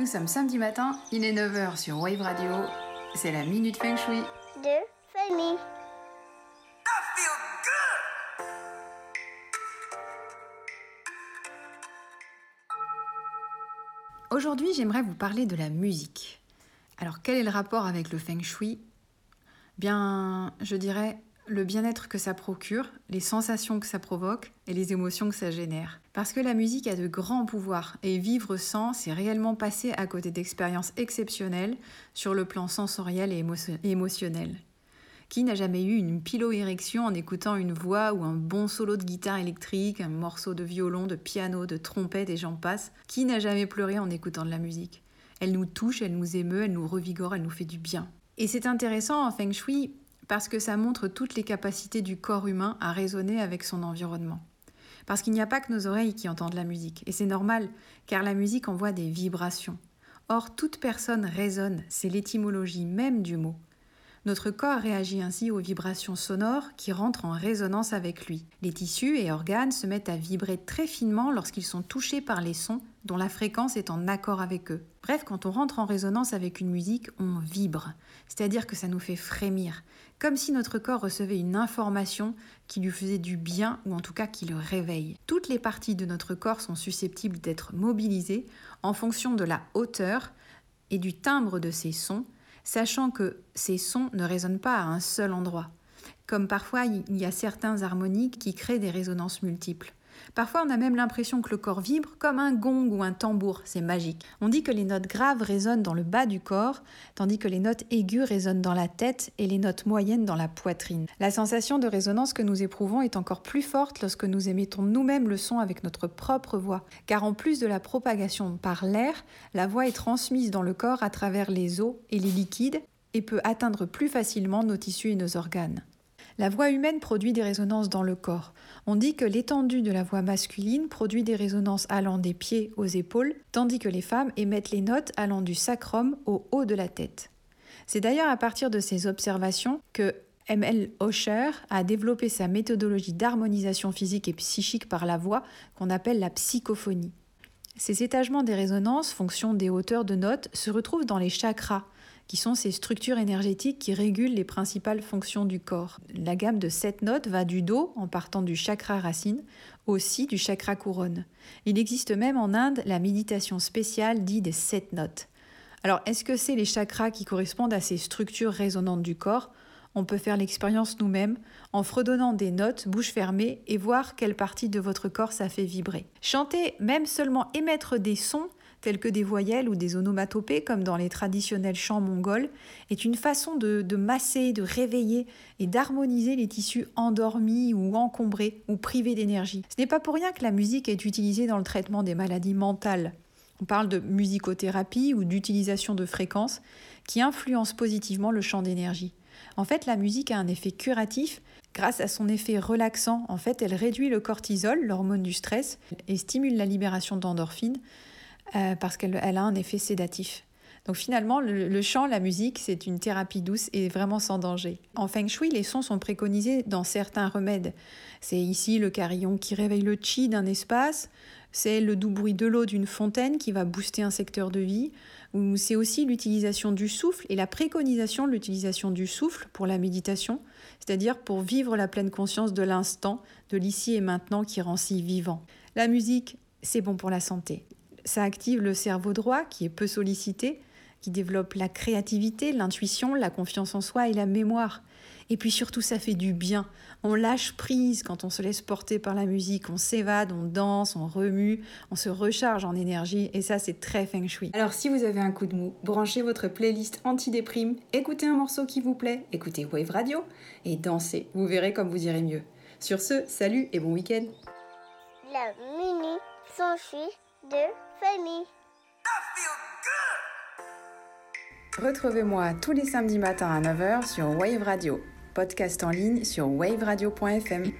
Nous sommes samedi matin, il est 9h sur Wave Radio. C'est la Minute Feng Shui. de. Aujourd'hui, j'aimerais vous parler de la musique. Alors, quel est le rapport avec le Feng Shui? Bien, je dirais le bien-être que ça procure, les sensations que ça provoque et les émotions que ça génère. Parce que la musique a de grands pouvoirs et vivre sans, c'est réellement passer à côté d'expériences exceptionnelles sur le plan sensoriel et émotionnel. Qui n'a jamais eu une pilo-érection en écoutant une voix ou un bon solo de guitare électrique, un morceau de violon, de piano, de trompette et j'en passe? Qui n'a jamais pleuré en écoutant de la musique? Elle nous touche, elle nous émeut, elle nous revigore, elle nous fait du bien. Et c'est intéressant en feng shui parce que ça montre toutes les capacités du corps humain à résonner avec son environnement. Parce qu'il n'y a pas que nos oreilles qui entendent la musique, et c'est normal, car la musique envoie des vibrations. Or, toute personne résonne, c'est l'étymologie même du mot. Notre corps réagit ainsi aux vibrations sonores qui rentrent en résonance avec lui. Les tissus et organes se mettent à vibrer très finement lorsqu'ils sont touchés par les sons dont la fréquence est en accord avec eux. Bref, quand on rentre en résonance avec une musique, on vibre, c'est-à-dire que ça nous fait frémir, comme si notre corps recevait une information qui lui faisait du bien ou en tout cas qui le réveille. Toutes les parties de notre corps sont susceptibles d'être mobilisées en fonction de la hauteur et du timbre de ces sons sachant que ces sons ne résonnent pas à un seul endroit. Comme parfois il y a certains harmoniques qui créent des résonances multiples. Parfois, on a même l'impression que le corps vibre comme un gong ou un tambour, c'est magique. On dit que les notes graves résonnent dans le bas du corps, tandis que les notes aiguës résonnent dans la tête et les notes moyennes dans la poitrine. La sensation de résonance que nous éprouvons est encore plus forte lorsque nous émettons nous-mêmes le son avec notre propre voix, car en plus de la propagation par l'air, la voix est transmise dans le corps à travers les os et les liquides et peut atteindre plus facilement nos tissus et nos organes. La voix humaine produit des résonances dans le corps. On dit que l'étendue de la voix masculine produit des résonances allant des pieds aux épaules, tandis que les femmes émettent les notes allant du sacrum au haut de la tête. C'est d'ailleurs à partir de ces observations que M.L. Osher a développé sa méthodologie d'harmonisation physique et psychique par la voix qu'on appelle la psychophonie. Ces étagements des résonances, fonction des hauteurs de notes, se retrouvent dans les chakras, qui sont ces structures énergétiques qui régulent les principales fonctions du corps. La gamme de sept notes va du dos, en partant du chakra racine, aussi du chakra couronne. Il existe même en Inde la méditation spéciale dite des sept notes. Alors, est-ce que c'est les chakras qui correspondent à ces structures résonantes du corps? On peut faire l'expérience nous-mêmes en fredonnant des notes, bouche fermée, et voir quelle partie de votre corps ça fait vibrer. Chanter, même seulement émettre des sons, tels que des voyelles ou des onomatopées, comme dans les traditionnels chants mongols, est une façon de, masser, de réveiller et d'harmoniser les tissus endormis ou encombrés ou privés d'énergie. Ce n'est pas pour rien que la musique est utilisée dans le traitement des maladies mentales. On parle de musicothérapie ou d'utilisation de fréquences qui influencent positivement le champ d'énergie. En fait, la musique a un effet curatif grâce à son effet relaxant. En fait, elle réduit le cortisol, l'hormone du stress, et stimule la libération d'endorphines, euh, parce qu'elle a un effet sédatif. Donc finalement, le, chant, la musique, c'est une thérapie douce et vraiment sans danger. En feng shui, les sons sont préconisés dans certains remèdes. C'est ici le carillon qui réveille le chi d'un espace, c'est le doux bruit de l'eau d'une fontaine qui va booster un secteur de vie, ou c'est aussi l'utilisation du souffle et la préconisation de l'utilisation du souffle pour la méditation, c'est-à-dire pour vivre la pleine conscience de l'instant, de l'ici et maintenant qui rend si vivant. La musique, c'est bon pour la santé ça active le cerveau droit qui est peu sollicité, qui développe la créativité, l'intuition, la confiance en soi et la mémoire. Et puis surtout, ça fait du bien. On lâche prise quand on se laisse porter par la musique, on s'évade, on danse, on remue, on se recharge en énergie et ça, c'est très feng shui. Alors si vous avez un coup de mou, branchez votre playlist anti-déprime, écoutez un morceau qui vous plaît, écoutez Wave Radio et dansez. Vous verrez comme vous irez mieux. Sur ce, salut et bon week-end. La feng shui de famille. Retrouvez-moi tous les samedis matins à 9h sur Wave Radio, podcast en ligne sur waveradio.fm.